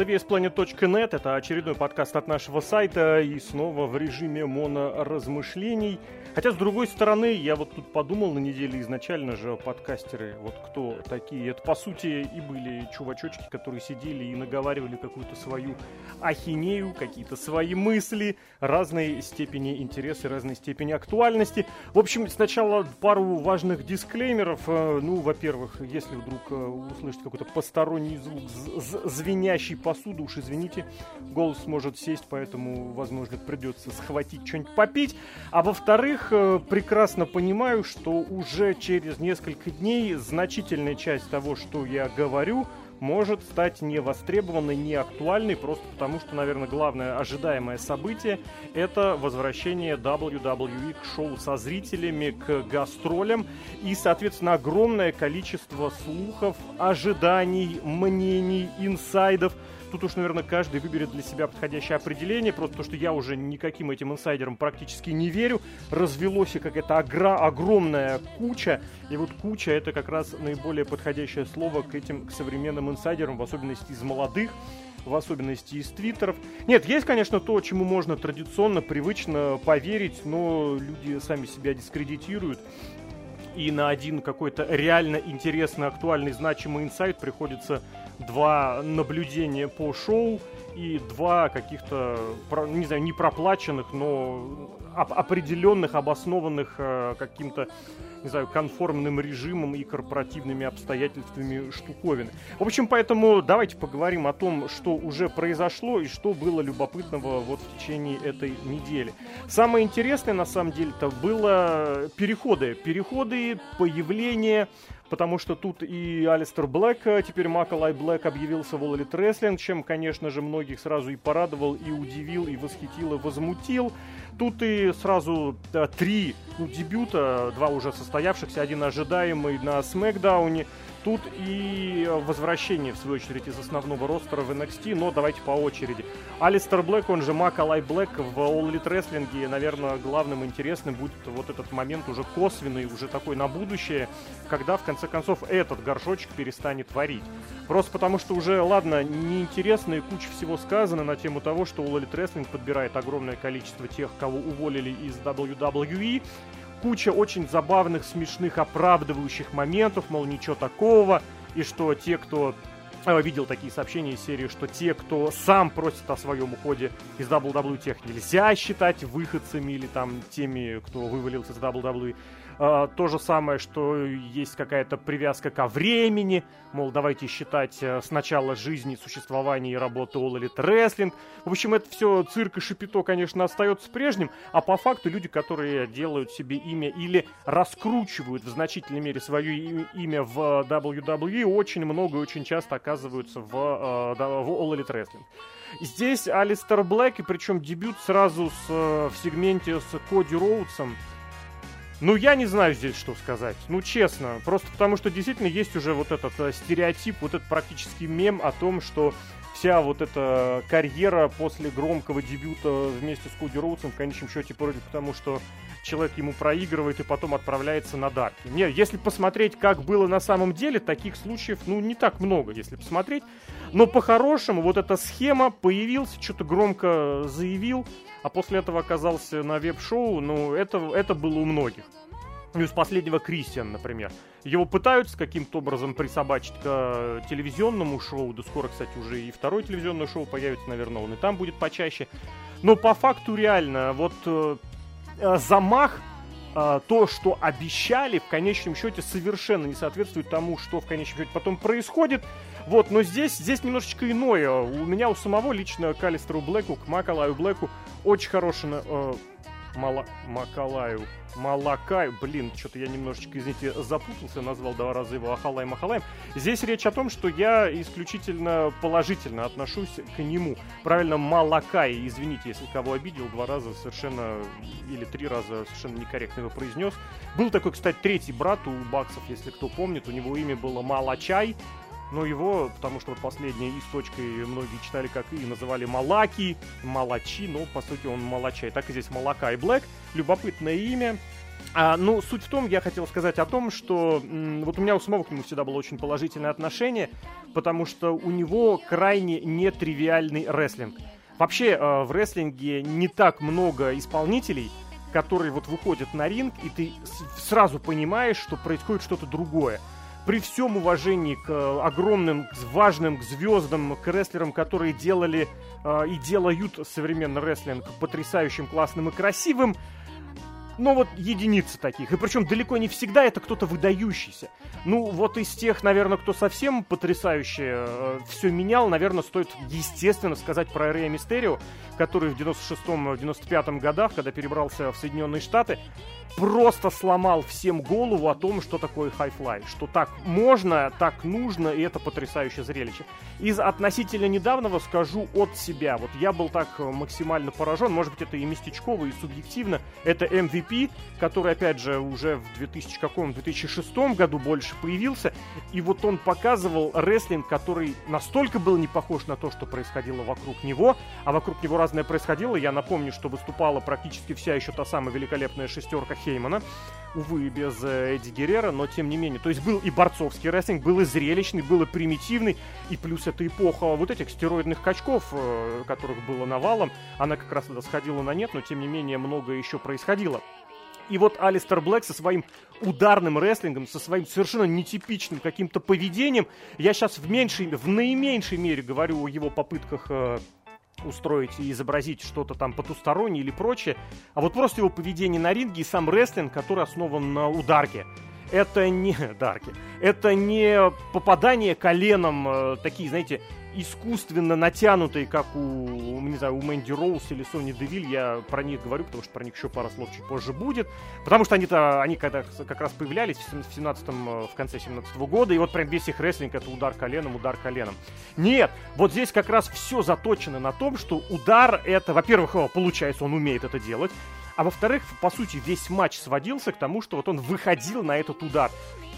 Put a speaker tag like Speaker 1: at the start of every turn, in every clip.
Speaker 1: это VSPlanet.net, это очередной подкаст от нашего сайта и снова в режиме моноразмышлений. Хотя, с другой стороны, я вот тут подумал на неделе изначально же подкастеры, вот кто такие. Это, по сути, и были чувачочки, которые сидели и наговаривали какую-то свою ахинею, какие-то свои мысли, разной степени интереса, разной степени актуальности. В общем, сначала пару важных дисклеймеров. Э, ну, во-первых, если вдруг э, услышите какой-то посторонний звук, звенящий посуду, уж извините, голос может сесть, поэтому, возможно, придется схватить что-нибудь попить. А во-вторых, э, прекрасно понимаю, что уже через несколько дней значительная часть того, что я говорю, может стать не востребованной, не актуальной, просто потому что, наверное, главное ожидаемое событие — это возвращение WWE к шоу со зрителями, к гастролям и, соответственно, огромное количество слухов, ожиданий, мнений, инсайдов — Тут уж, наверное, каждый выберет для себя подходящее определение, просто потому что я уже никаким этим инсайдерам практически не верю. Развелось и какая-то огра- огромная куча, и вот куча это как раз наиболее подходящее слово к этим к современным инсайдерам, в особенности из молодых в особенности из твиттеров. Нет, есть, конечно, то, чему можно традиционно, привычно поверить, но люди сами себя дискредитируют и на один какой-то реально интересный, актуальный, значимый инсайт приходится два наблюдения по шоу и два каких-то, не знаю, не проплаченных, но определенных, обоснованных э, каким-то не знаю, конформным режимом и корпоративными обстоятельствами штуковины. В общем, поэтому давайте поговорим о том, что уже произошло и что было любопытного вот в течение этой недели. Самое интересное, на самом деле-то, было переходы. Переходы, появление потому что тут и Алистер Блэк, э, теперь Макалай Блэк объявился в Elite Wrestling, чем, конечно же, многих сразу и порадовал, и удивил, и восхитил, и возмутил. Тут и сразу да, три ну, дебюта, два уже состоявшихся, один ожидаемый на Смакдауне. Тут и возвращение, в свою очередь, из основного ростера в NXT, но давайте по очереди. Алистер Блэк, он же Мак Алай Блэк в All Elite Wrestling, наверное, главным интересным будет вот этот момент уже косвенный, уже такой на будущее, когда, в конце концов, этот горшочек перестанет варить. Просто потому, что уже, ладно, неинтересно и куча всего сказано на тему того, что All Elite Wrestling подбирает огромное количество тех, кого уволили из WWE, куча очень забавных, смешных, оправдывающих моментов, мол, ничего такого, и что те, кто э, видел такие сообщения из серии, что те, кто сам просит о своем уходе из WWE, тех нельзя считать выходцами или там теми, кто вывалился из WWE. А, то же самое, что есть какая-то привязка ко времени, мол, давайте считать э, с начала жизни, существования и работы All Elite Wrestling. В общем, это все цирк и шипито, конечно, остается прежним, а по факту люди, которые делают себе имя или раскручивают в значительной мере свое имя в WWE, очень много и очень часто оказываются в, э, в All Elite Wrestling. Здесь Алистер Блэк, и причем дебют сразу с, э, в сегменте с Коди Роудсом, ну, я не знаю здесь, что сказать. Ну, честно. Просто потому, что действительно есть уже вот этот э, стереотип, вот этот практически мем о том, что вся вот эта карьера после громкого дебюта вместе с Коди Роудсом в конечном счете пройдет потому, что человек ему проигрывает и потом отправляется на дарки. Нет, если посмотреть, как было на самом деле, таких случаев, ну, не так много, если посмотреть. Но по-хорошему, вот эта схема появился, что-то громко заявил, а после этого оказался на веб-шоу, ну, это, это было у многих. Ну, из последнего Кристиан, например. Его пытаются каким-то образом присобачить к телевизионному шоу. Да скоро, кстати, уже и второе телевизионное шоу появится, наверное, он и там будет почаще. Но по факту реально, вот э, э замах э, то, что обещали, в конечном счете совершенно не соответствует тому, что в конечном счете потом происходит. Вот, но здесь, здесь немножечко иное. У меня у самого лично к Алистеру Блэку, к Макалаю Блэку очень хороший... Э, Мала... Макалаю. Малакаю. Блин, что-то я немножечко, извините, запутался, назвал два раза его Ахалай Махалаем. Здесь речь о том, что я исключительно положительно отношусь к нему. Правильно, Малакай. Извините, если кого обидел, два раза совершенно, или три раза совершенно некорректно его произнес. Был такой, кстати, третий брат у Баксов, если кто помнит. У него имя было Малачай но его, потому что вот последней источкой многие читали как и называли Малаки, Малачи, но по сути он Малачай. Так и здесь Малака и Блэк. Любопытное имя. А, ну, суть в том, я хотел сказать о том, что м, вот у меня у самого к нему всегда было очень положительное отношение, потому что у него крайне нетривиальный рестлинг. Вообще э, в рестлинге не так много исполнителей, которые вот выходят на ринг, и ты сразу понимаешь, что происходит что-то другое. При всем уважении к э, огромным, к важным, к звездам, к рестлерам, которые делали э, и делают современный рестлинг потрясающим, классным и красивым, но вот единицы таких. И причем далеко не всегда это кто-то выдающийся. Ну, вот из тех, наверное, кто совсем потрясающе э, все менял, наверное, стоит, естественно, сказать про Рея Мистерио, который в 96-95 годах, когда перебрался в Соединенные Штаты, просто сломал всем голову о том, что такое хай-флай, что так можно, так нужно, и это потрясающее зрелище. Из относительно недавнего скажу от себя. Вот я был так максимально поражен, может быть, это и местечково, и субъективно. Это MVP, который, опять же, уже в 2000 каком 2006 году больше появился, и вот он показывал рестлинг, который настолько был не похож на то, что происходило вокруг него, а вокруг него разное происходило. Я напомню, что выступала практически вся еще та самая великолепная шестерка Хеймана. Увы, без э, Эдди Геррера, но тем не менее. То есть был и борцовский рестлинг, был и зрелищный, был и примитивный. И плюс это эпоха вот этих стероидных качков, э, которых было навалом. Она как раз сходила на нет, но тем не менее многое еще происходило. И вот Алистер Блэк со своим ударным рестлингом, со своим совершенно нетипичным каким-то поведением, я сейчас в, меньшей, в наименьшей мере говорю о его попытках э, устроить и изобразить что-то там потустороннее или прочее, а вот просто его поведение на ринге и сам рестлинг, который основан на ударке. Это не дарки. Это не попадание коленом, э, такие, знаете, искусственно натянутые, как у, не знаю, у Мэнди Роуз или Сони Девиль, я про них говорю, потому что про них еще пара слов чуть позже будет, потому что они-то, они когда как раз появлялись в 17 в конце 17 -го года, и вот прям весь их рестлинг это удар коленом, удар коленом. Нет, вот здесь как раз все заточено на том, что удар это, во-первых, получается, он умеет это делать, а во-вторых, по сути, весь матч сводился к тому, что вот он выходил на этот удар.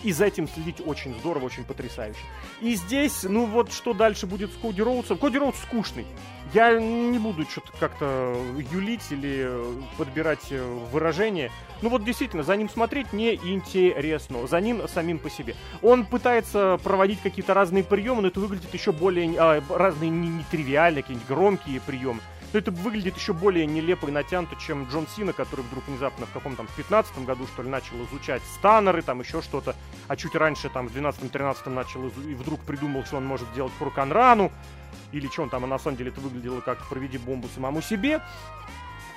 Speaker 1: И за этим следить очень здорово, очень потрясающе. И здесь, ну вот, что дальше будет с Коди Роудсом? Коди Роудс скучный. Я не буду что-то как-то юлить или подбирать э, выражение. Ну вот действительно, за ним смотреть неинтересно. За ним самим по себе. Он пытается проводить какие-то разные приемы, но это выглядит еще более... А, разные нетривиальные, какие-нибудь громкие приемы то это выглядит еще более нелепо и натянуто, чем Джон Сина, который вдруг внезапно в каком-то 15 году, что ли, начал изучать станнеры, там еще что-то, а чуть раньше, там, в 12-13 начал и вдруг придумал, что он может делать Хураканрану, или что он там, а на самом деле это выглядело как «проведи бомбу самому себе»,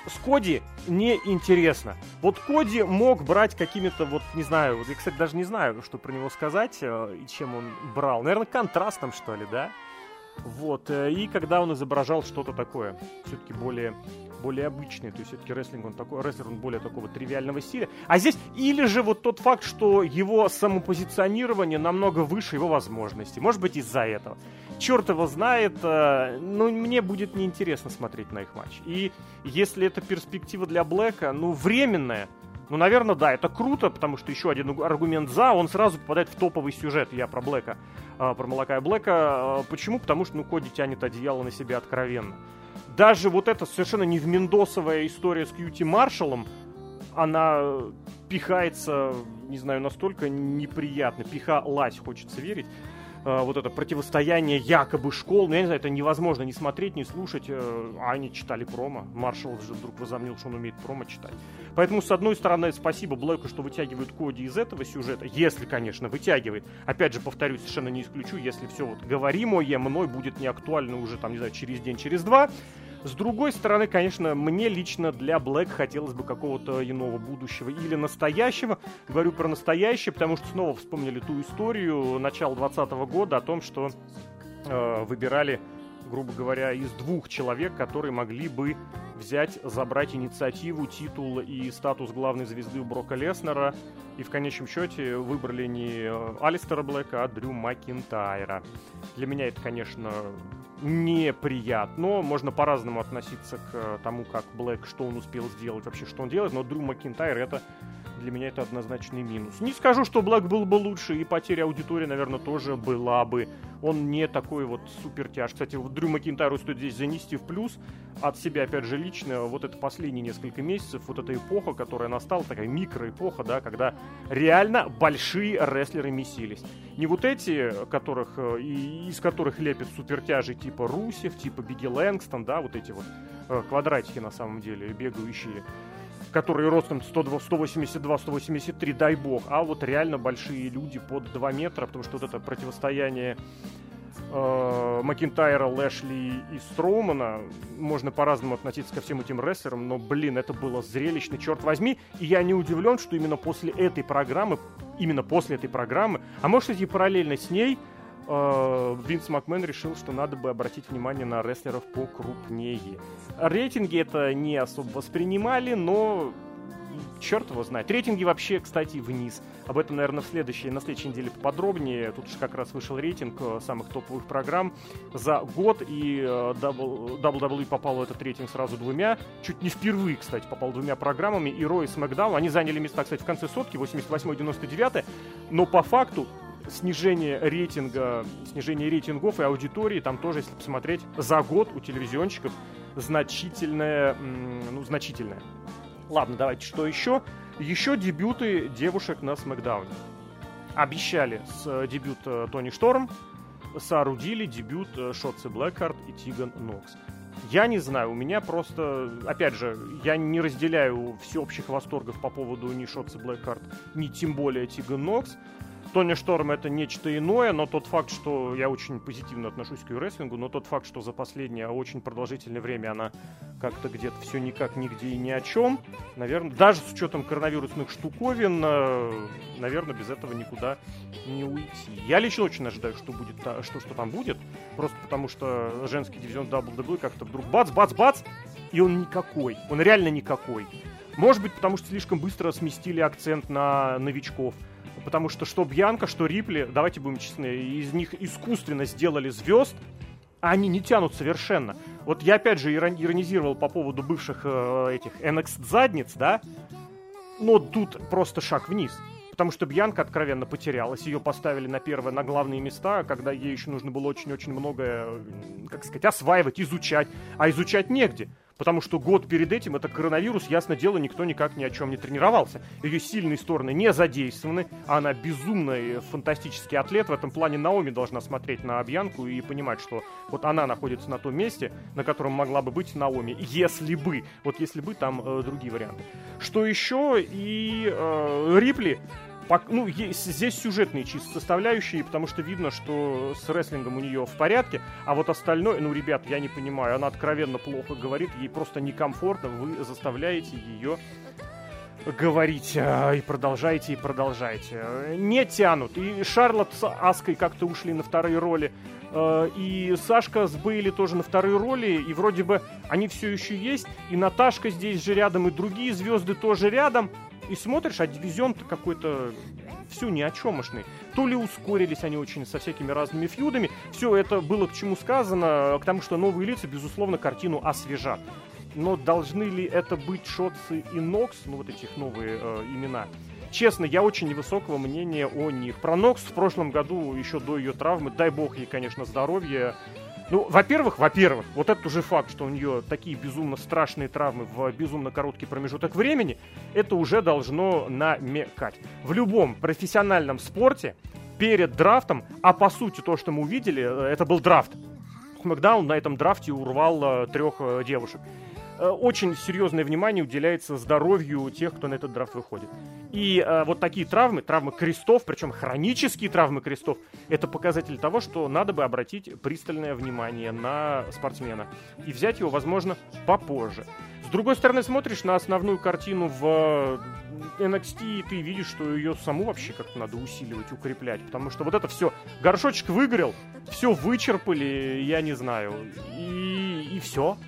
Speaker 1: с Коди неинтересно. Вот Коди мог брать какими-то, вот, не знаю, я, кстати, даже не знаю, что про него сказать, э, и чем он брал. Наверное, контрастом, что ли, да? Вот. Э, и когда он изображал что-то такое, все-таки более, более обычное, то есть все-таки рестлинг, он такой, рестлер, он более такого тривиального стиля. А здесь, или же вот тот факт, что его самопозиционирование намного выше его возможностей. Может быть, из-за этого. Черт его знает, э, ну, мне будет неинтересно смотреть на их матч. И если это перспектива для Блэка, ну, временная, ну, наверное, да, это круто, потому что еще один аргумент за, он сразу попадает в топовый сюжет, я про Блэка, э, про Молока и Блэка. Э, почему? Потому что, ну, Коди тянет одеяло на себя откровенно. Даже вот эта совершенно невмендосовая история с Кьюти Маршалом, она пихается, не знаю, настолько неприятно, пихалась, хочется верить, вот это противостояние якобы школ. Ну, я не знаю, это невозможно не смотреть, не слушать. Э, а они читали промо. Маршал же вдруг возомнил, что он умеет промо читать. Поэтому, с одной стороны, спасибо Блэку, что вытягивает Коди из этого сюжета. Если, конечно, вытягивает. Опять же, повторюсь, совершенно не исключу, если все вот говоримое мной будет не актуально уже, там, не знаю, через день, через два. С другой стороны, конечно, мне лично для Блэк хотелось бы какого-то иного будущего или настоящего. Говорю про настоящее, потому что снова вспомнили ту историю начала 2020 года о том, что э, выбирали грубо говоря, из двух человек, которые могли бы взять, забрать инициативу, титул и статус главной звезды у Брока Леснера. И в конечном счете выбрали не э, Алистера Блэка, а Дрю Макинтайра. Для меня это, конечно, неприятно. Можно по-разному относиться к тому, как Блэк, что он успел сделать, вообще, что он делает. Но Дрю Макинтайр это для меня это однозначный минус. Не скажу, что Блэк был бы лучше, и потеря аудитории, наверное, тоже была бы. Он не такой вот супер тяж. Кстати, вот Дрю Макинтайру стоит здесь занести в плюс от себя, опять же, лично. Вот это последние несколько месяцев, вот эта эпоха, которая настала, такая микроэпоха, да, когда реально большие рестлеры месились. Не вот эти, которых, э, из которых лепят супертяжи типа Русев, типа Бигги Лэнгстон, да, вот эти вот э, квадратики на самом деле, бегающие которые ростом 182-183, дай бог, а вот реально большие люди под 2 метра, потому что вот это противостояние э, Макинтайра, Лэшли и Строумана, можно по-разному относиться ко всем этим рестлерам, но, блин, это было зрелищно, черт возьми, и я не удивлен, что именно после этой программы, именно после этой программы, а может, и параллельно с ней, Э, Винс Макмен решил, что надо бы обратить внимание на рестлеров покрупнее. Рейтинги это не особо воспринимали, но черт его знает. Рейтинги вообще, кстати, вниз. Об этом, наверное, в следующей, на следующей неделе поподробнее. Тут же как раз вышел рейтинг э, самых топовых программ за год, и WWE э, попал в этот рейтинг сразу двумя. Чуть не впервые, кстати, попал двумя программами. И Рой и SmackDown. Они заняли места, кстати, в конце сотки, 88-99. Но по факту снижение рейтинга, снижение рейтингов и аудитории, там тоже, если посмотреть, за год у телевизионщиков значительное, ну, значительное. Ладно, давайте, что еще? Еще дебюты девушек на Смакдауне. Обещали с э, дебют э, Тони Шторм, соорудили дебют э, Шотси Блэкхарт и Тиган Нокс. Я не знаю, у меня просто, опять же, я не разделяю всеобщих восторгов по поводу ни Шотси Блэкхарт, ни тем более Тиган Нокс. Тони Шторм это нечто иное, но тот факт, что я очень позитивно отношусь к ее рестлингу, но тот факт, что за последнее очень продолжительное время она как-то где-то все никак, нигде и ни о чем, наверное, даже с учетом коронавирусных штуковин, э, наверное, без этого никуда не уйти. Я лично очень ожидаю, что будет, что, что там будет, просто потому что женский дивизион WWE как-то вдруг бац-бац-бац, и он никакой, он реально никакой. Может быть, потому что слишком быстро сместили акцент на новичков – потому что что Бьянка, что Рипли, давайте будем честны, из них искусственно сделали звезд, а они не тянут совершенно. Вот я опять же иронизировал по поводу бывших э, этих NXT задниц, да, но тут просто шаг вниз. Потому что Бьянка откровенно потерялась. Ее поставили на первое, на главные места, когда ей еще нужно было очень-очень многое, как сказать, осваивать, изучать. А изучать негде. Потому что год перед этим это коронавирус, ясно дело, никто никак ни о чем не тренировался. Ее сильные стороны не задействованы, а она безумный фантастический атлет. В этом плане Наоми должна смотреть на Обьянку и понимать, что вот она находится на том месте, на котором могла бы быть Наоми, если бы. Вот если бы там э, другие варианты. Что еще? И э, Рипли ну, есть, здесь сюжетные чисто составляющие, потому что видно, что с рестлингом у нее в порядке, а вот остальное, ну, ребят, я не понимаю, она откровенно плохо говорит, ей просто некомфортно, вы заставляете ее говорить а, и продолжайте, и продолжайте. Не тянут. И Шарлот с Аской как-то ушли на вторые роли. А, и Сашка с Бейли тоже на вторые роли. И вроде бы они все еще есть. И Наташка здесь же рядом, и другие звезды тоже рядом и смотришь, а дивизион-то какой-то все ни о чемошный. То ли ускорились они очень со всякими разными фьюдами. Все это было к чему сказано, к тому, что новые лица, безусловно, картину освежат. Но должны ли это быть Шотцы и Нокс, ну вот этих новые э, имена? Честно, я очень невысокого мнения о них. Про Нокс в прошлом году, еще до ее травмы, дай бог ей, конечно, здоровья, ну, во-первых, во-первых, вот этот уже факт, что у нее такие безумно страшные травмы в безумно короткий промежуток времени, это уже должно намекать. В любом профессиональном спорте перед драфтом, а по сути то, что мы увидели, э, это был драфт. Макдаун на этом драфте урвал э, трех э, девушек. Э, очень серьезное внимание уделяется здоровью тех, кто на этот драфт выходит. И э, вот такие травмы, травмы крестов, причем хронические травмы крестов, это показатель того, что надо бы обратить пристальное внимание на спортсмена и взять его, возможно, попозже. С другой стороны, смотришь на основную картину в NXT, и ты видишь, что ее саму вообще как-то надо усиливать, укреплять. Потому что вот это все, горшочек выгорел, все вычерпали, я не знаю, и, и все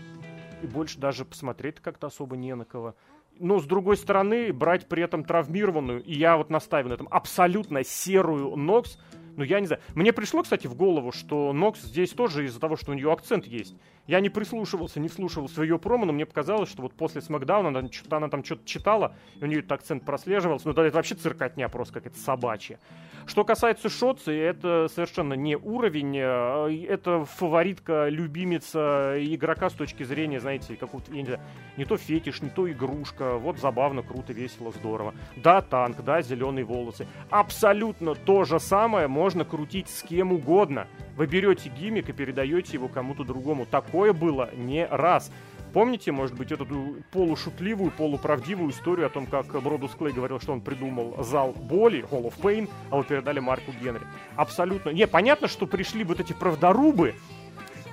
Speaker 1: и больше даже посмотреть как-то особо не на кого. Но, с другой стороны, брать при этом травмированную, и я вот настаиваю на этом, абсолютно серую Нокс, ну, я не знаю. Мне пришло, кстати, в голову, что Нокс здесь тоже из-за того, что у нее акцент есть. Я не прислушивался, не слушал свое промо, но мне показалось, что вот после Смакдауна она, она там что-то читала, и у нее этот акцент прослеживался. Ну, это вообще циркотня просто какая-то собачья. Что касается Шотцы, это совершенно не уровень, э, это фаворитка, любимица игрока с точки зрения, знаете, какого-то, я не знаю, не то фетиш, не то игрушка. Вот забавно, круто, весело, здорово. Да, танк, да, зеленые волосы. Абсолютно то же самое можно крутить с кем угодно. Вы берете гиммик и передаете его кому-то другому. Такое было не раз. Помните, может быть, эту полушутливую, полуправдивую историю о том, как Бродус Клей говорил, что он придумал зал боли, Hall of Pain, а вы передали Марку Генри? Абсолютно. Не, понятно, что пришли вот эти правдорубы,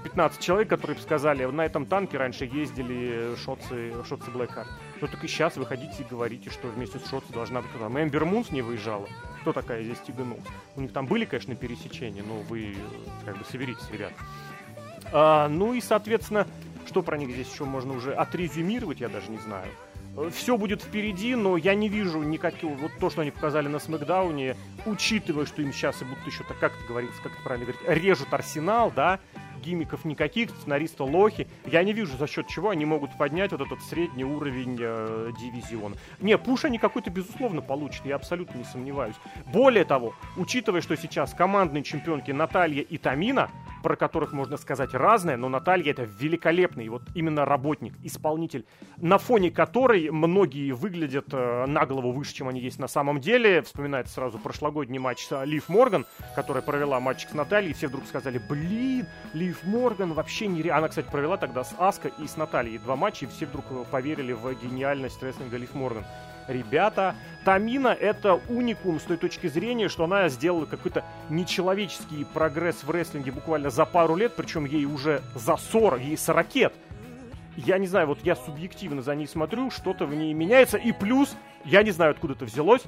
Speaker 1: 15 человек, которые бы сказали, на этом танке раньше ездили шотцы, шотцы Блэкхарт. Ну так и сейчас вы ходите и говорите, что вместе с шотцы должна быть там Эмбер Мунс не выезжала. Кто такая здесь Тиганул? У них там были, конечно, пересечения, но вы как бы соберитесь, ребят. А, ну и, соответственно, что про них здесь еще можно уже отрезюмировать, я даже не знаю. Все будет впереди, но я не вижу никакого... Вот то, что они показали на Смакдауне, учитывая, что им сейчас и будут еще, так как это говорится, как это правильно говорить, режут Арсенал, да, гимиков никаких, сценариста лохи. Я не вижу, за счет чего они могут поднять вот этот средний уровень э, дивизиона. Не, пуш они какой-то, безусловно, получат, я абсолютно не сомневаюсь. Более того, учитывая, что сейчас командные чемпионки Наталья и Тамина, про которых можно сказать разное, но Наталья это великолепный вот именно работник, исполнитель, на фоне которой многие выглядят э, на голову выше, чем они есть на самом деле. Вспоминается сразу прошлогодний матч с Лив Морган, которая провела матч с Натальей, и все вдруг сказали, блин, Лив Морган вообще не... Она, кстати, провела тогда с Аска и с Натальей два матча, и все вдруг поверили в гениальность рестлинга Лив Морган. Ребята, Тамина это уникум с той точки зрения, что она сделала какой-то нечеловеческий прогресс в рестлинге буквально за пару лет, причем ей уже за 40, ей 40 лет. Я не знаю, вот я субъективно за ней смотрю, что-то в ней меняется, и плюс, я не знаю, откуда это взялось,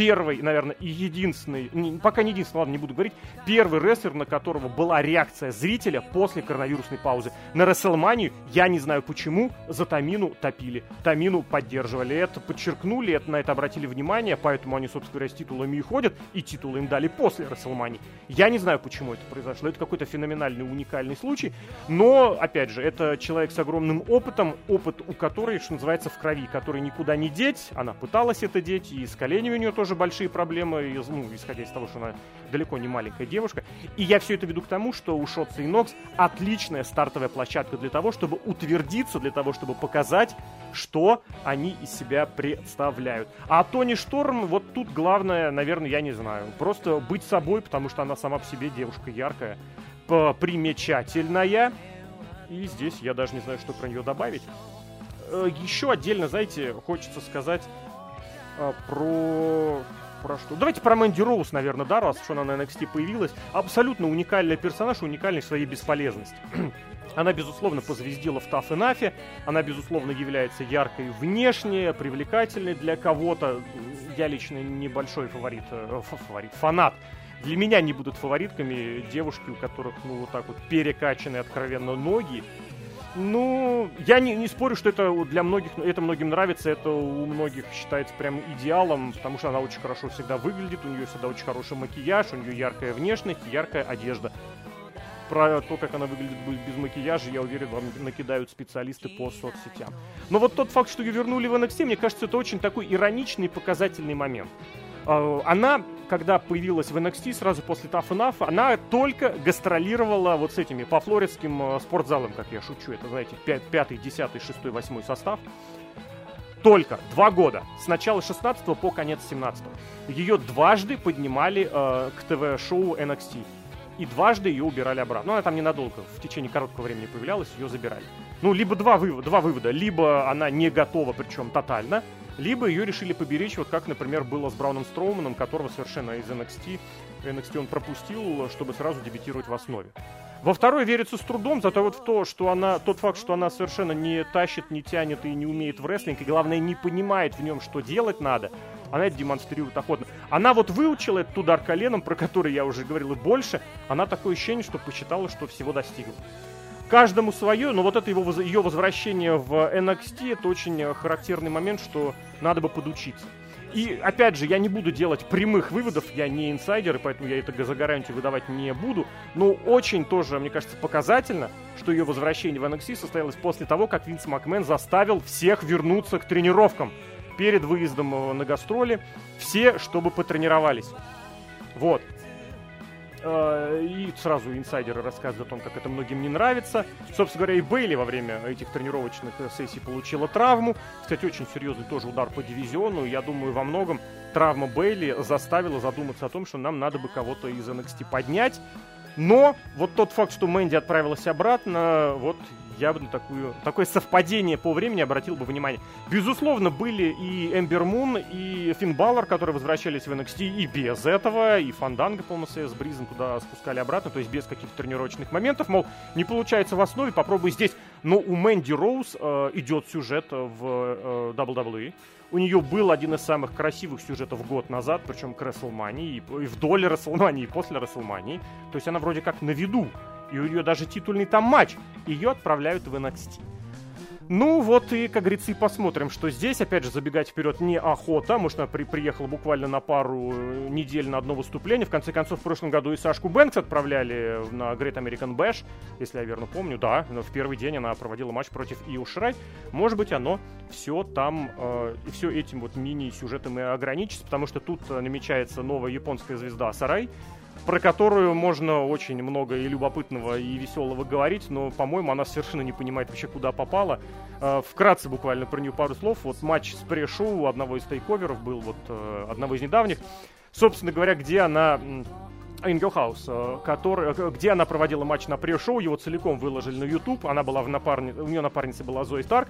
Speaker 1: первый, наверное, и единственный, не, пока не единственный, ладно, не буду говорить, первый рестлер, на которого была реакция зрителя после коронавирусной паузы. На Рестлманию, я не знаю почему, за Тамину топили. Тамину поддерживали. Это подчеркнули, это, на это обратили внимание, поэтому они, собственно говоря, с титулами и ходят, и титулы им дали после Рестлмании. Я не знаю, почему это произошло. Это какой-то феноменальный, уникальный случай. Но, опять же, это человек с огромным опытом, опыт у которой, что называется, в крови, который никуда не деть. Она пыталась это деть, и с коленями у нее тоже тоже большие проблемы, ну, исходя из того, что она далеко не маленькая девушка. И я все это веду к тому, что у Шотса и Нокс отличная стартовая площадка для того, чтобы утвердиться, для того, чтобы показать, что они из себя представляют. А Тони Шторм, вот тут главное, наверное, я не знаю, просто быть собой, потому что она сама по себе девушка яркая, примечательная. И здесь я даже не знаю, что про нее добавить. Э, Еще отдельно, знаете, хочется сказать а, про про что? Давайте про Мэнди Роуз, наверное, да, раз что она на NXT появилась. Абсолютно уникальный персонаж, уникальный в своей бесполезности. Она, безусловно, позвездила в Tough Enough, она, безусловно, является яркой внешне, привлекательной для кого-то. Я лично небольшой фаворит, э, фаворит, фанат. Для меня не будут фаворитками девушки, у которых, ну, вот так вот перекачанные откровенно ноги, ну, я не, не спорю, что это для многих, это многим нравится, это у многих считается прям идеалом, потому что она очень хорошо всегда выглядит, у нее всегда очень хороший макияж, у нее яркая внешность, яркая одежда. Про то, как она выглядит без макияжа, я уверен, вам накидают специалисты по соцсетям. Но вот тот факт, что ее вернули в NXT, мне кажется, это очень такой ироничный показательный момент. А, она, когда появилась в NXT сразу после Tough она только гастролировала вот с этими по флоридским э, спортзалам, как я шучу. Это, знаете, пятый, десятый, шестой, восьмой состав. Только два года. С начала 16 по конец 17 -го. Ее дважды поднимали э, к ТВ-шоу NXT. И дважды ее убирали обратно. Ну, она там ненадолго, в течение короткого времени появлялась, ее забирали. Ну, либо два вывода, два вывода. Либо она не готова, причем тотально, либо ее решили поберечь, вот как, например, было с Брауном Строуманом, которого совершенно из NXT, NXT он пропустил, чтобы сразу дебютировать в основе. Во второй верится с трудом, зато вот в то, что она, тот факт, что она совершенно не тащит, не тянет и не умеет в рестлинг, и главное, не понимает в нем, что делать надо, она это демонстрирует охотно. Она вот выучила этот удар коленом, про который я уже говорил и больше, она такое ощущение, что посчитала, что всего достигла каждому свое, но вот это его, ее возвращение в NXT, это очень характерный момент, что надо бы подучиться. И, опять же, я не буду делать прямых выводов, я не инсайдер, и поэтому я это за гарантию выдавать не буду. Но очень тоже, мне кажется, показательно, что ее возвращение в NXT состоялось после того, как Винс Макмен заставил всех вернуться к тренировкам перед выездом э, на гастроли. Все, чтобы потренировались. Вот. Э, и сразу инсайдеры рассказывают о том, как это многим не нравится. Собственно говоря, и Бейли во время этих тренировочных э, сессий получила травму. Кстати, очень серьезный тоже удар по дивизиону. Я думаю, во многом травма Бейли заставила задуматься о том, что нам надо бы кого-то из NXT поднять. Но вот тот факт, что Мэнди отправилась обратно, вот я бы на такую, такое совпадение по времени обратил бы внимание. Безусловно, были и Эмбер Мун, и Финн Баллар, которые возвращались в NXT и без этого, и Фанданга, по-моему, с Бризом туда спускали обратно, то есть без каких-то тренировочных моментов, мол, не получается в основе, попробуй здесь. Но у Мэнди Роуз э, идет сюжет в э, WWE. У нее был один из самых красивых сюжетов год назад, причем к Расселмании, и, и вдоль Расселмании, и после Расселмании. То есть она вроде как на виду и у нее даже титульный там матч, ее отправляют в NXT. Ну вот и, как говорится, и посмотрим, что здесь. Опять же, забегать вперед не охота. Может, она при приехала буквально на пару э, недель на одно выступление. В конце концов, в прошлом году и Сашку Бэнкс отправляли на Great American Bash. Если я верно помню, да. Но в первый день она проводила матч против Ио Шрай. Может быть, оно все там, э, все этим вот мини-сюжетом и ограничится. Потому что тут э, намечается новая японская звезда Сарай про которую можно очень много и любопытного, и веселого говорить, но, по-моему, она совершенно не понимает вообще, куда попала. Э, вкратце буквально про нее пару слов. Вот матч с пре-шоу одного из тейковеров был, вот э, одного из недавних. Собственно говоря, где она... Your House, э, который, где она проводила матч на пре-шоу, его целиком выложили на YouTube, она была в напарни... у нее напарница была Зои Старк,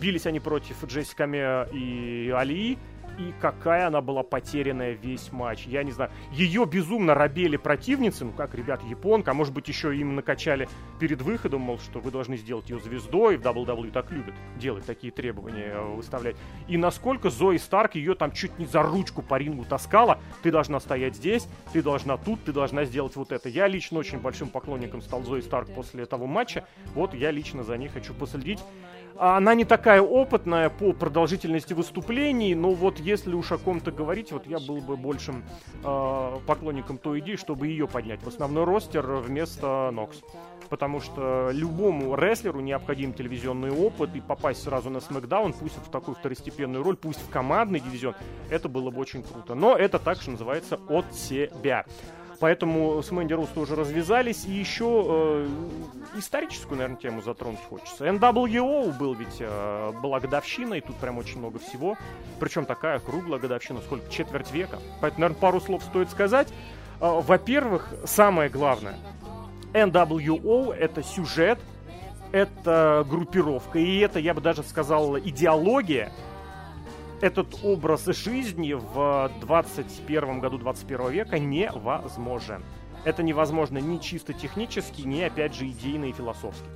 Speaker 1: бились они против Джессика Меа и Алии, и какая она была потерянная весь матч. Я не знаю, ее безумно робели противницы, ну как, ребят, японка, а может быть еще им накачали перед выходом, мол, что вы должны сделать ее звездой, в WWE так любят делать такие требования, э, выставлять. И насколько Зои Старк ее там чуть не за ручку по рингу таскала, ты должна стоять здесь, ты должна тут, ты должна сделать вот это. Я лично очень большим поклонником стал Зои Старк после того матча, вот я лично за ней хочу последить. Она не такая опытная по продолжительности выступлений, но вот если уж о ком-то говорить, вот я был бы большим э, поклонником той идеи, чтобы ее поднять в основной ростер вместо Нокс. Потому что любому рестлеру необходим телевизионный опыт и попасть сразу на Смакдаун, пусть в такую второстепенную роль, пусть в командный дивизион, это было бы очень круто. Но это так, что называется, от себя. Поэтому с Мэнди Рус тоже развязались. И еще э, историческую, наверное, тему затронуть хочется. NWO был ведь, э, была годовщина, и тут прям очень много всего. Причем такая круглая годовщина, сколько? Четверть века. Поэтому, наверное, пару слов стоит сказать. Э, во-первых, самое главное. NWO — это сюжет, это группировка, и это, я бы даже сказал, идеология — этот образ жизни в 21 году 21 века невозможен. Это невозможно ни чисто технически, ни, опять же, идейно и философски.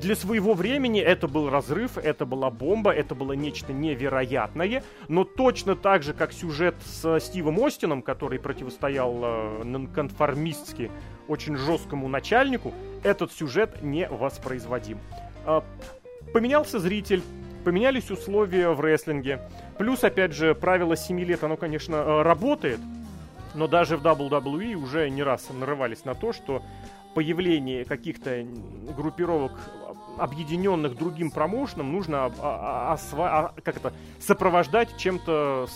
Speaker 1: Для своего времени это был разрыв, это была бомба, это было нечто невероятное, но точно так же, как сюжет с Стивом Остином, который противостоял э, нонконформистски очень жесткому начальнику, этот сюжет не воспроизводим. Э, поменялся зритель, поменялись условия в рестлинге. Плюс, опять же, правило 7 лет, оно, конечно, э, работает, но даже в WWE уже не раз нарывались на то, что появление каких-то группировок, объединенных другим промоушеном, нужно а, а, а, как это, сопровождать чем-то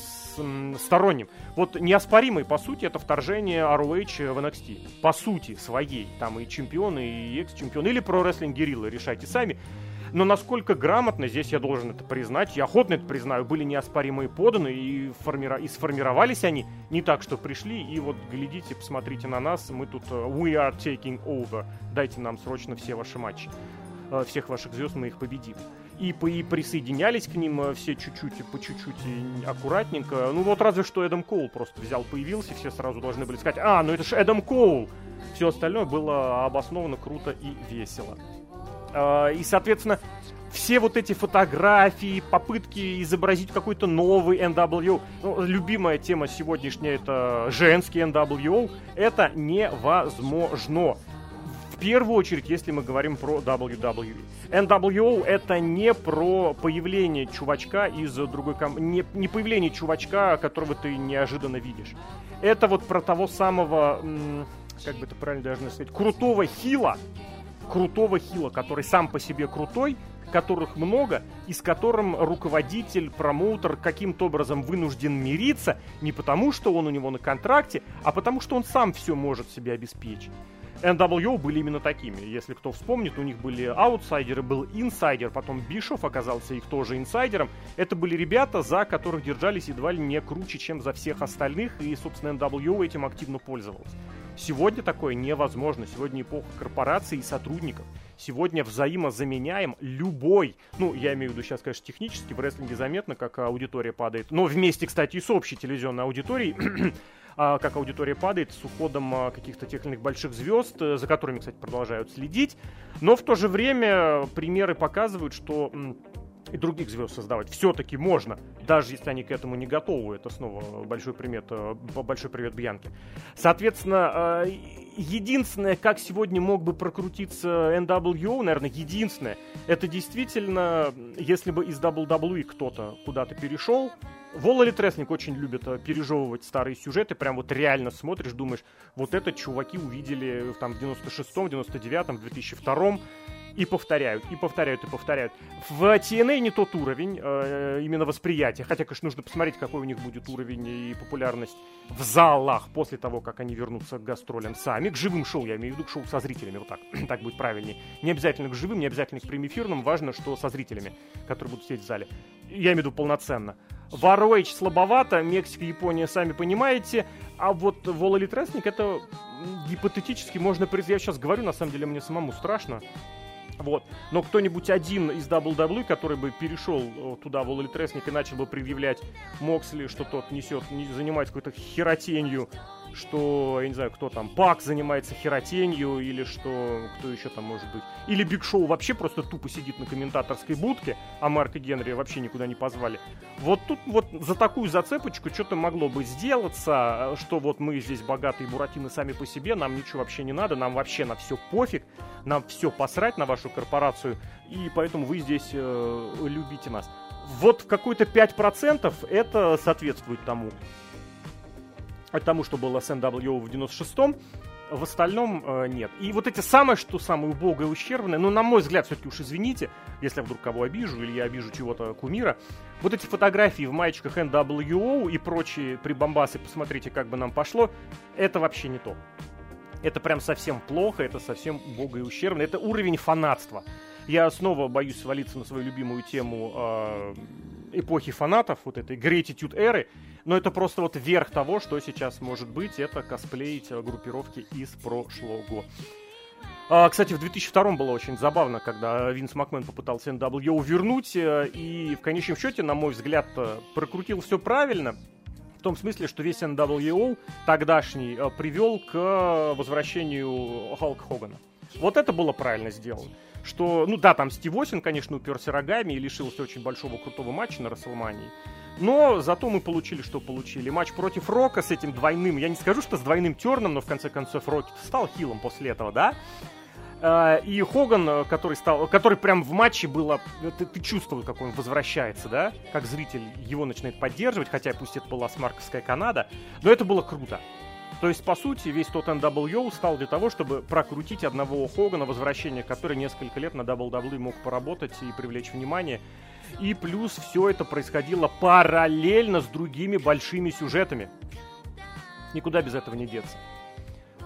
Speaker 1: сторонним. Вот неоспоримый, по сути, это вторжение ROH в NXT. По сути своей. Там и чемпионы, и экс-чемпионы. Или про рестлинг Герилла, решайте сами. Но насколько грамотно, здесь я должен это признать, я охотно это признаю, были неоспоримые поданы и, формира... и сформировались они не так, что пришли, и вот глядите, посмотрите на нас, мы тут uh, we are taking over, дайте нам срочно все ваши матчи, uh, всех ваших звезд мы их победим. И, и присоединялись к ним uh, все чуть-чуть, по чуть-чуть и аккуратненько. Ну вот разве что Эдам Коул просто взял, появился, все сразу должны были сказать, а, ну это же Эдам Коул! Все остальное было обосновано круто и весело. А, и, соответственно, все вот эти фотографии, попытки изобразить какой-то новый NWO, ну, любимая тема сегодняшняя это женский NWO, это невозможно. В первую очередь, если мы говорим про WWE. NWO это не про появление чувачка из другой команды, не, не появление чувачка, которого ты неожиданно видишь. Это вот про того самого, как бы это правильно должно сказать, крутого хила, крутого хила, который сам по себе крутой, которых много, и с которым руководитель, промоутер каким-то образом вынужден мириться не потому, что он у него на контракте, а потому, что он сам все может себе обеспечить. NWO были именно такими. Если кто вспомнит, у них были аутсайдеры, был инсайдер, потом Бишов оказался их тоже инсайдером. Это были ребята, за которых держались едва ли не круче, чем за всех остальных, и, собственно, NWO этим активно пользовался. Сегодня такое невозможно. Сегодня эпоха корпораций и сотрудников. Сегодня взаимозаменяем любой, ну, я имею в виду сейчас, конечно, технически, в рестлинге заметно, как аудитория падает, но вместе, кстати, и с общей телевизионной аудиторией, а, как аудитория падает с уходом а, каких-то тех или иных больших звезд, э, за которыми, кстати, продолжают следить. Но в то же время примеры показывают, что и других звезд создавать все-таки можно, даже если они к этому не готовы. Это снова большой привет, э, большой привет Бьянке. Соответственно, э, единственное, как сегодня мог бы прокрутиться NWO, наверное, единственное, это действительно, если бы из WWE кто-то куда-то перешел, Волли Тресник очень любит э, пережевывать старые сюжеты, прям вот реально смотришь, думаешь, вот это чуваки увидели там в 96-м, 99-м, 2002-м, и повторяют, и повторяют, и повторяют. В TNA не тот уровень э, именно восприятия, хотя, конечно, нужно посмотреть, какой у них будет уровень и популярность в залах после того, как они вернутся к гастролям сами, к живым шоу, я имею в виду к шоу со зрителями, вот так, так будет правильнее. Не обязательно к живым, не обязательно к прямоэфирным, важно, что со зрителями, которые будут сидеть в зале. Я имею в виду полноценно. В слабовато, Мексика, Япония, сами понимаете, а вот Elite Wrestling это гипотетически можно... Я сейчас говорю, на самом деле мне самому страшно. Вот. Но кто-нибудь один из WWE, который бы перешел э, туда в All и начал бы предъявлять Моксли, что тот несет, не занимается какой-то херотенью, что, я не знаю, кто там, Пак занимается херотенью, или что, кто еще там может быть. Или Биг Шоу вообще просто тупо сидит на комментаторской будке, а Марка Генри вообще никуда не позвали. Вот тут вот за такую зацепочку что-то могло бы сделаться, что вот мы здесь богатые буратины сами по себе, нам ничего вообще не надо, нам вообще на все пофиг, нам все посрать на вашу корпорацию, и поэтому вы здесь э, любите нас. Вот какой-то 5% это соответствует тому тому, что было с NWO в 96-м, в остальном э, нет. И вот эти самые, что самые убогое, ущербное, ну, на мой взгляд, все-таки уж извините, если я вдруг кого обижу или я обижу чего-то кумира, вот эти фотографии в маечках NWO и прочие прибамбасы, посмотрите, как бы нам пошло, это вообще не то. Это прям совсем плохо, это совсем убого и ущербно, это уровень фанатства. Я снова боюсь свалиться на свою любимую тему э, эпохи фанатов, вот этой gratitude эры, но это просто вот верх того, что сейчас может быть, это косплеить группировки из прошлого. А, кстати, в 2002 было очень забавно, когда Винс Макмен попытался NWO вернуть, э, и в конечном счете, на мой взгляд, прокрутил все правильно, в том смысле, что весь NWO тогдашний э, привел к возвращению Халка Хогана. Вот это было правильно сделано что, ну да, там Стив Осин, конечно, уперся рогами и лишился очень большого крутого матча на Расселмании. Но зато мы получили, что получили. Матч против Рока с этим двойным, я не скажу, что с двойным терном, но в конце концов Рокки стал хилом после этого, да? А, и Хоган, который стал, который прям в матче было, ты, ты чувствовал, как он возвращается, да, как зритель его начинает поддерживать, хотя пусть это была смарковская Канада, но это было круто. То есть, по сути, весь тот NWO стал для того, чтобы прокрутить одного Хогана, возвращение который несколько лет на WWE мог поработать и привлечь внимание. И плюс все это происходило параллельно с другими большими сюжетами. Никуда без этого не деться.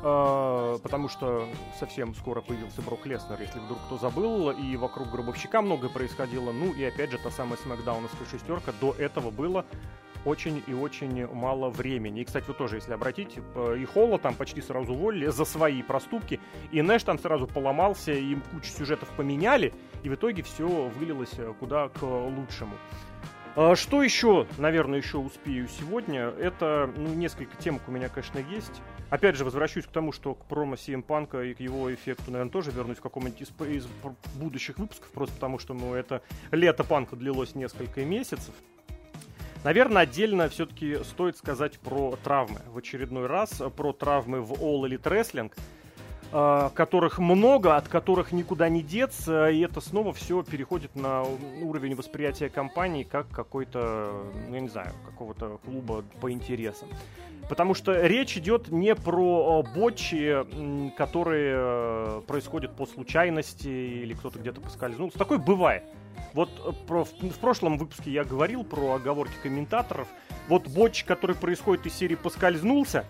Speaker 1: Uh, потому что совсем скоро появился Брок Леснер, если вдруг кто забыл, и вокруг Гробовщика многое происходило. Ну и опять же, та самая смакдауновская шестерка до этого было очень и очень мало времени. И, кстати, вы тоже, если обратите, и Холла там почти сразу уволили за свои проступки, и Нэш там сразу поломался, им кучу сюжетов поменяли, и в итоге все вылилось э, куда к лучшему. А что еще, наверное, еще успею сегодня? Это ну, несколько темок у меня, конечно, есть. Опять же, возвращусь к тому, что к промо CM Панка и к его эффекту, наверное, тоже вернусь в каком-нибудь из, из будущих выпусков, просто потому что ну, это лето Панка длилось несколько месяцев. Наверное, отдельно все-таки стоит сказать про травмы. В очередной раз про травмы в All Elite Wrestling. Э, которых много, от которых никуда не деться, и это снова все переходит на уровень восприятия компании как какой-то, ну, я не знаю, какого-то клуба по интересам. Потому что речь идет не про ботчи, которые э, происходят по случайности или кто-то где-то поскользнулся. Такое бывает. Вот про, в прошлом выпуске я говорил про оговорки комментаторов. Вот ботч, который происходит из серии «поскользнулся»,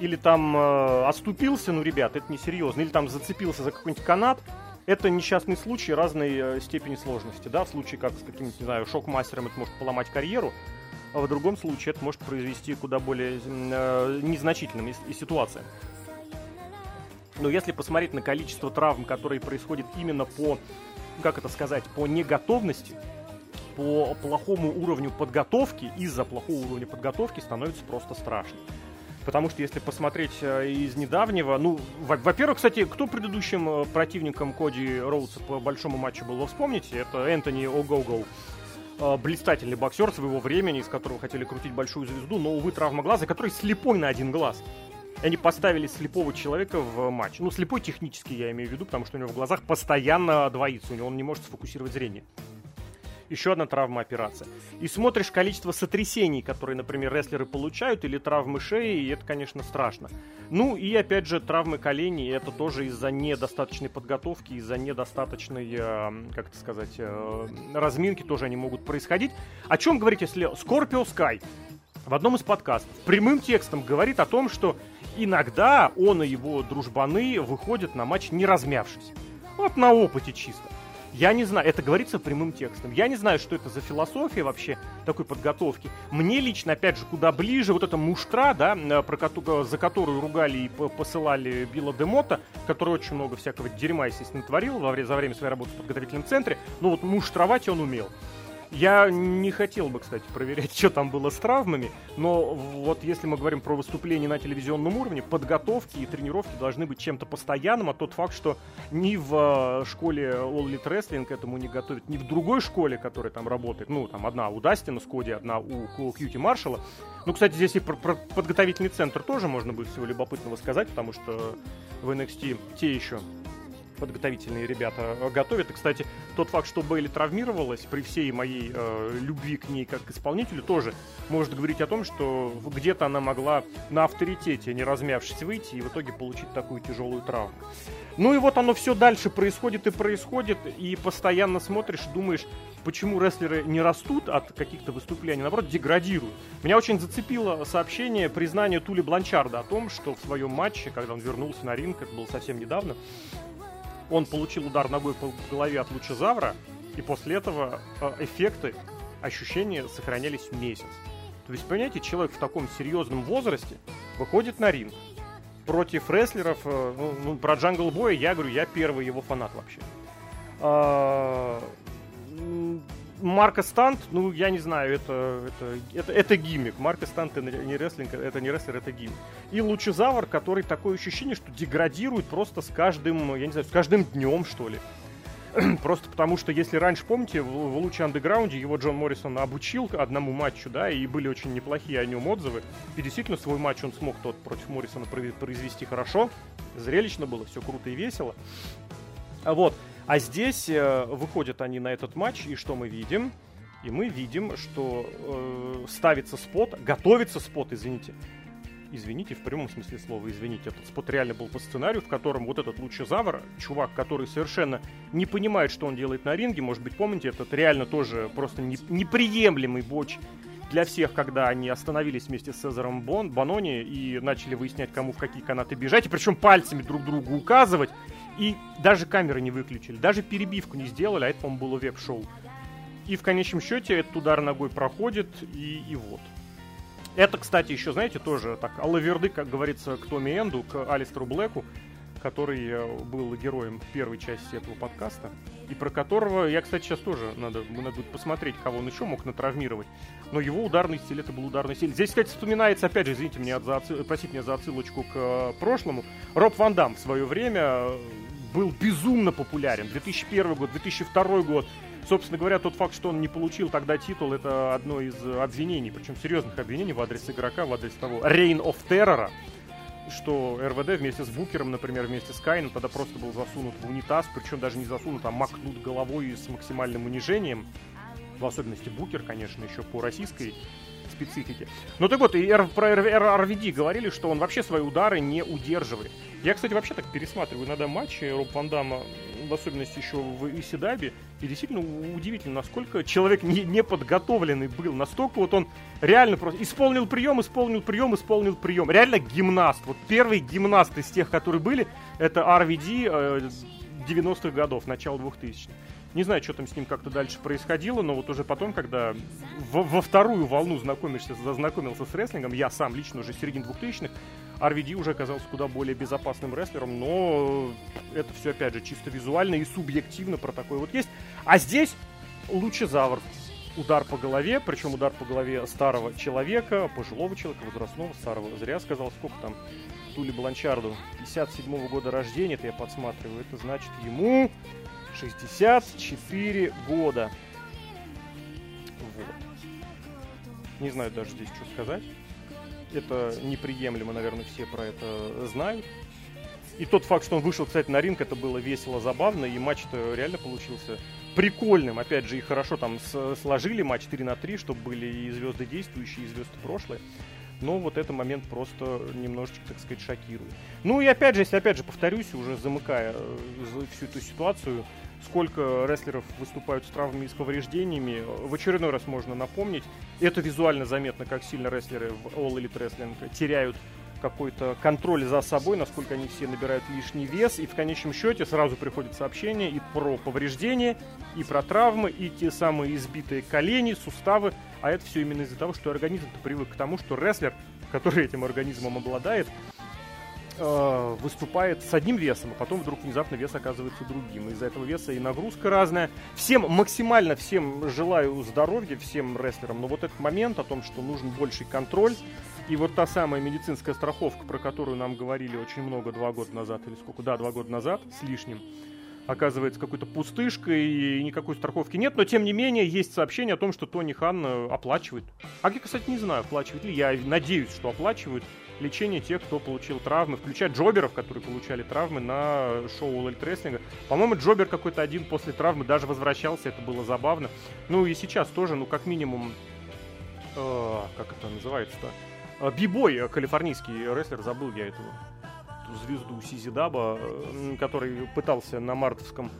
Speaker 1: или там э, оступился, ну, ребят, это несерьезно, или там зацепился за какой-нибудь канат, это несчастный случай разной э, степени сложности, да, в случае как с каким-нибудь, не знаю, шок-мастером это может поломать карьеру, а в другом случае это может произвести куда более э, незначительным и, и ситуациям. Но если посмотреть на количество травм, которые происходят именно по, как это сказать, по неготовности, по плохому уровню подготовки, из-за плохого уровня подготовки становится просто страшно. Потому что если посмотреть э, из недавнего, ну, во-первых, кстати, кто предыдущим э, противником Коди Роудса по большому матчу был, вспомните? Это Энтони О'Го-Го. Э, блистательный боксер своего времени, из которого хотели крутить большую звезду, но, увы, травма глаза, который слепой на один глаз. Они поставили слепого человека в матч. Ну, слепой технически я имею в виду, потому что у него в глазах постоянно двоится, у него он не может сфокусировать зрение еще одна травма операция. И смотришь количество сотрясений, которые, например, рестлеры получают, или травмы шеи, и это, конечно, страшно. Ну и, опять же, травмы коленей, это тоже из-за недостаточной подготовки, из-за недостаточной, э, как это сказать, э, разминки тоже они могут происходить. О чем говорить, если Scorpio Sky в одном из подкастов прямым текстом говорит о том, что иногда он и его дружбаны выходят на матч не размявшись. Вот на опыте чисто. Я не знаю, это говорится прямым текстом. Я не знаю, что это за философия вообще такой подготовки. Мне лично, опять же, куда ближе вот эта муштра, да, э, про которую, за которую ругали и посылали Билла Демота, который очень много всякого дерьма, естественно, творил во время, за время своей работы в подготовительном центре. Но вот муштровать он умел. Я не хотел бы, кстати, проверять, что там было с травмами, но вот если мы говорим про выступление на телевизионном уровне, подготовки и тренировки должны быть чем-то постоянным, а тот факт, что ни в э, школе All Elite Wrestling этому не готовят, ни в другой школе, которая там работает, ну, там одна у Дастина с Коди, одна у Кьюти Маршала. Ну, кстати, здесь и про, про подготовительный центр тоже можно будет всего любопытного сказать, потому что в NXT те еще подготовительные ребята э, готовят. И, кстати, тот факт, что Бейли травмировалась, при всей моей э, любви к ней как к исполнителю, тоже может говорить о том, что где-то она могла на авторитете, не размявшись, выйти и в итоге получить такую тяжелую травму. Ну и вот оно все дальше происходит и происходит, и постоянно смотришь, думаешь, почему рестлеры не растут от каких-то выступлений, наоборот, деградируют. Меня очень зацепило сообщение, признание Тули Бланчарда о том, что в своем матче, когда он вернулся на ринг, это было совсем недавно, он получил удар ногой по голове от лучезавра, и после этого э, эффекты, ощущения сохранялись месяц. То есть, понимаете, человек в таком серьезном возрасте выходит на ринг против рестлеров. Э, ну, ну, про Jungle Boy я я говорю, я первый его фанат вообще. Марко Стант, ну, я не знаю, это, это, это, это гиммик. Марко Стант это не рестлинг, это не рестлер, это гиммик. И Лучезавр, который такое ощущение, что деградирует просто с каждым, я не знаю, с каждым днем, что ли. Просто потому, что если раньше, помните, в, в Lucha Underground е его Джон Моррисон обучил одному матчу, да, и были очень неплохие о нем отзывы. И действительно, свой матч он смог тот против Моррисона произвести хорошо. Зрелищно было, все круто и весело. А вот. А здесь э, выходят они на этот матч, и что мы видим? И мы видим, что э, ставится спот, готовится спот, извините. Извините, в прямом смысле слова, извините. Этот спот реально был по сценарию, в котором вот этот лучезавр, чувак, который совершенно не понимает, что он делает на ринге, может быть, помните, этот реально тоже просто не, неприемлемый боч для всех, когда они остановились вместе с Цезаром Бон, Банони и начали выяснять, кому в какие канаты бежать, и причем пальцами друг другу указывать. И даже камеры не выключили, даже перебивку не сделали, а это, по-моему, было веб-шоу. И в конечном счете этот удар ногой проходит, и, и вот. Это, кстати, еще, знаете, тоже так, алаверды, как говорится, к Томми Энду, к Алистеру Блэку, который э, был героем первой части этого подкаста, и про которого я, кстати, сейчас тоже надо, надо будет посмотреть, кого он еще мог натравмировать. Но его ударный стиль это был ударный стиль. Здесь, кстати, вспоминается, опять же, извините меня за отсыл, простите меня за отсылочку к э, прошлому. Роб Ван Дам в свое время э, был безумно популярен. 2001 год, 2002 год. Собственно говоря, тот факт, что он не получил тогда титул, это одно из обвинений, причем серьезных обвинений в адрес игрока, в адрес того Reign of Terror, что РВД вместе с Букером, например, вместе с Кайном тогда просто был засунут в унитаз, причем даже не засунут, а макнут головой с максимальным унижением. В особенности Букер, конечно, еще по российской специфике. Ну так вот, и про RVD говорили, что он вообще свои удары не удерживает. Я, кстати, вообще так пересматриваю иногда матчи Роб Ван Дамма, в особенности еще в Исидабе, и действительно удивительно, насколько человек не, не подготовленный был, настолько вот он реально просто исполнил прием, исполнил прием, исполнил прием. Реально гимнаст. Вот первый гимнаст из тех, которые были, это RVD э, 90-х годов, начало 2000-х. Не знаю, что там с ним как-то дальше происходило, но вот уже потом, когда во, во вторую волну знакомишься, зазнакомился с рестлингом, я сам лично уже с середины 2000-х, RVD уже оказался куда более безопасным рестлером, но это все, опять же, чисто визуально и субъективно про такое вот есть. А здесь лучезавр. Удар по голове, причем удар по голове старого человека, пожилого человека, возрастного, старого. Зря сказал, сколько там Тули Бланчарду. 57 -го года рождения, это я подсматриваю. Это значит ему 64 года. Вот. Не знаю даже здесь, что сказать. Это неприемлемо, наверное, все про это знают. И тот факт, что он вышел, кстати, на ринг, это было весело, забавно, и матч-то реально получился прикольным. Опять же, и хорошо там сложили матч 4 на 3, чтобы были и звезды действующие, и звезды прошлые но вот этот момент просто немножечко, так сказать, шокирует. Ну и опять же, если опять же повторюсь, уже замыкая э, всю эту ситуацию, сколько рестлеров выступают с травмами и с повреждениями, в очередной раз можно напомнить. Это визуально заметно, как сильно рестлеры в All Elite Wrestling теряют какой-то контроль за собой, насколько они все набирают лишний вес, и в конечном счете сразу приходит сообщение и про повреждения, и про травмы, и те самые избитые колени, суставы, а это все именно из-за того, что организм привык к тому, что рестлер, который этим организмом обладает, э, выступает с одним весом, а потом вдруг внезапно вес оказывается другим. Из-за этого веса и нагрузка разная. Всем, максимально всем желаю здоровья, всем рестлерам, но вот этот момент о том, что нужен больший контроль, и вот та самая медицинская страховка, про которую нам говорили очень много два года назад, или сколько, да, два года назад с лишним, оказывается какой-то пустышкой, и никакой страховки нет, но тем не менее есть сообщение о том, что Тони Хан э, оплачивает. А я, кстати, не знаю, оплачивает ли. Я надеюсь, что оплачивают лечение тех, кто получил травмы, включая джоберов, которые получали травмы на шоу Эльт Рестлинга. По-моему, джобер какой-то один после травмы даже возвращался, это было забавно. Ну и сейчас тоже, ну как минимум, э, как это называется-то? Э, бибой, э, калифорнийский рестлер, забыл я этого звезду Сизидаба, э, который пытался на мартовском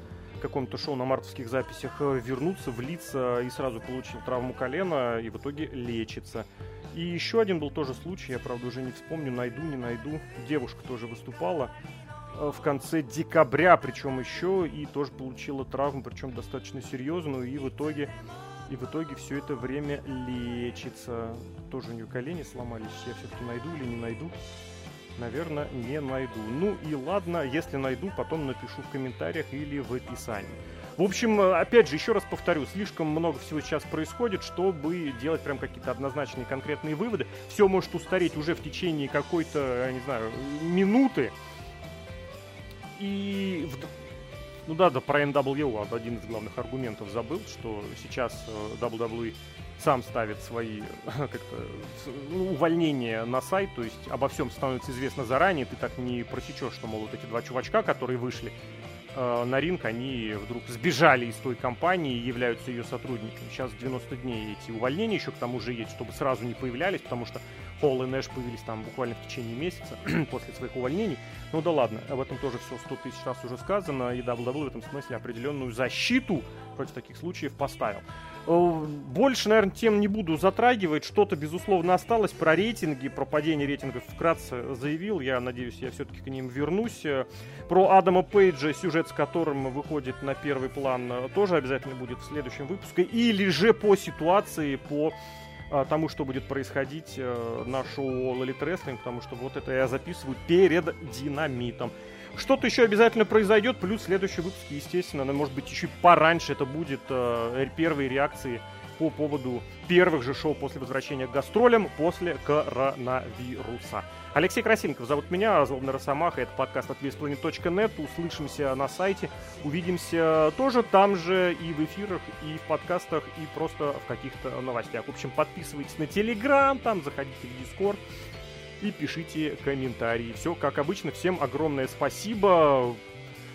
Speaker 1: каком-то шоу на мартовских записях вернуться, влиться и сразу получил травму колена и в итоге лечится. И еще один был тоже случай, я правда уже не вспомню, найду, не найду. Девушка тоже выступала в конце декабря, причем еще и тоже получила травму, причем достаточно серьезную, и в итоге и в итоге все это время лечится. Тоже у нее колени сломались. Я все-таки найду или не найду? Наверное, не найду. Ну и ладно, если найду, потом напишу в комментариях или в описании. В общем, опять же, еще раз повторю, слишком много всего сейчас происходит, чтобы делать прям какие-то однозначные конкретные выводы. Все может устареть уже в течение какой-то, не знаю, минуты. И ну да, да, про NWO один из главных аргументов забыл, что сейчас э, WWE сам ставит свои как-то ну, увольнения на сайт, то есть обо всем становится известно заранее, ты так не просечешь, что, мол, вот эти два чувачка, которые вышли э, на ринг, они вдруг сбежали из той компании и являются ее сотрудниками. Сейчас 90 дней эти увольнения еще к тому же есть, чтобы сразу не появлялись, потому что Холл и Нэш появились там буквально в течение месяца после своих увольнений. Ну да ладно, об этом тоже все 100 тысяч раз уже сказано, и WWE в этом смысле определенную защиту против таких случаев поставил. Э, больше, наверное, тем не буду затрагивать. Что-то, безусловно, осталось про рейтинги, про падение рейтингов вкратце заявил. Я надеюсь, я все-таки к ним вернусь. Про Адама Пейджа, сюжет с которым выходит на первый план, тоже обязательно будет в следующем выпуске. Или же по ситуации, по тому, что будет происходить э, на шоу Elite Wrestling, потому что вот это я записываю перед динамитом. Что-то еще обязательно произойдет, плюс следующий выпуск, естественно, может быть, еще пораньше это будет э, первые реакции по поводу первых же шоу после возвращения к гастролям после коронавируса. Алексей Красильников зовут меня, Злобный Росомаха, это подкаст от весьplanet.net. Услышимся на сайте, увидимся тоже там же и в эфирах, и в подкастах, и просто в каких-то новостях. В общем, подписывайтесь на Телеграм, там заходите в Дискорд. И пишите комментарии. Все, как обычно, всем огромное спасибо.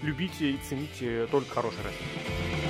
Speaker 1: Любите и цените только хорошее растение.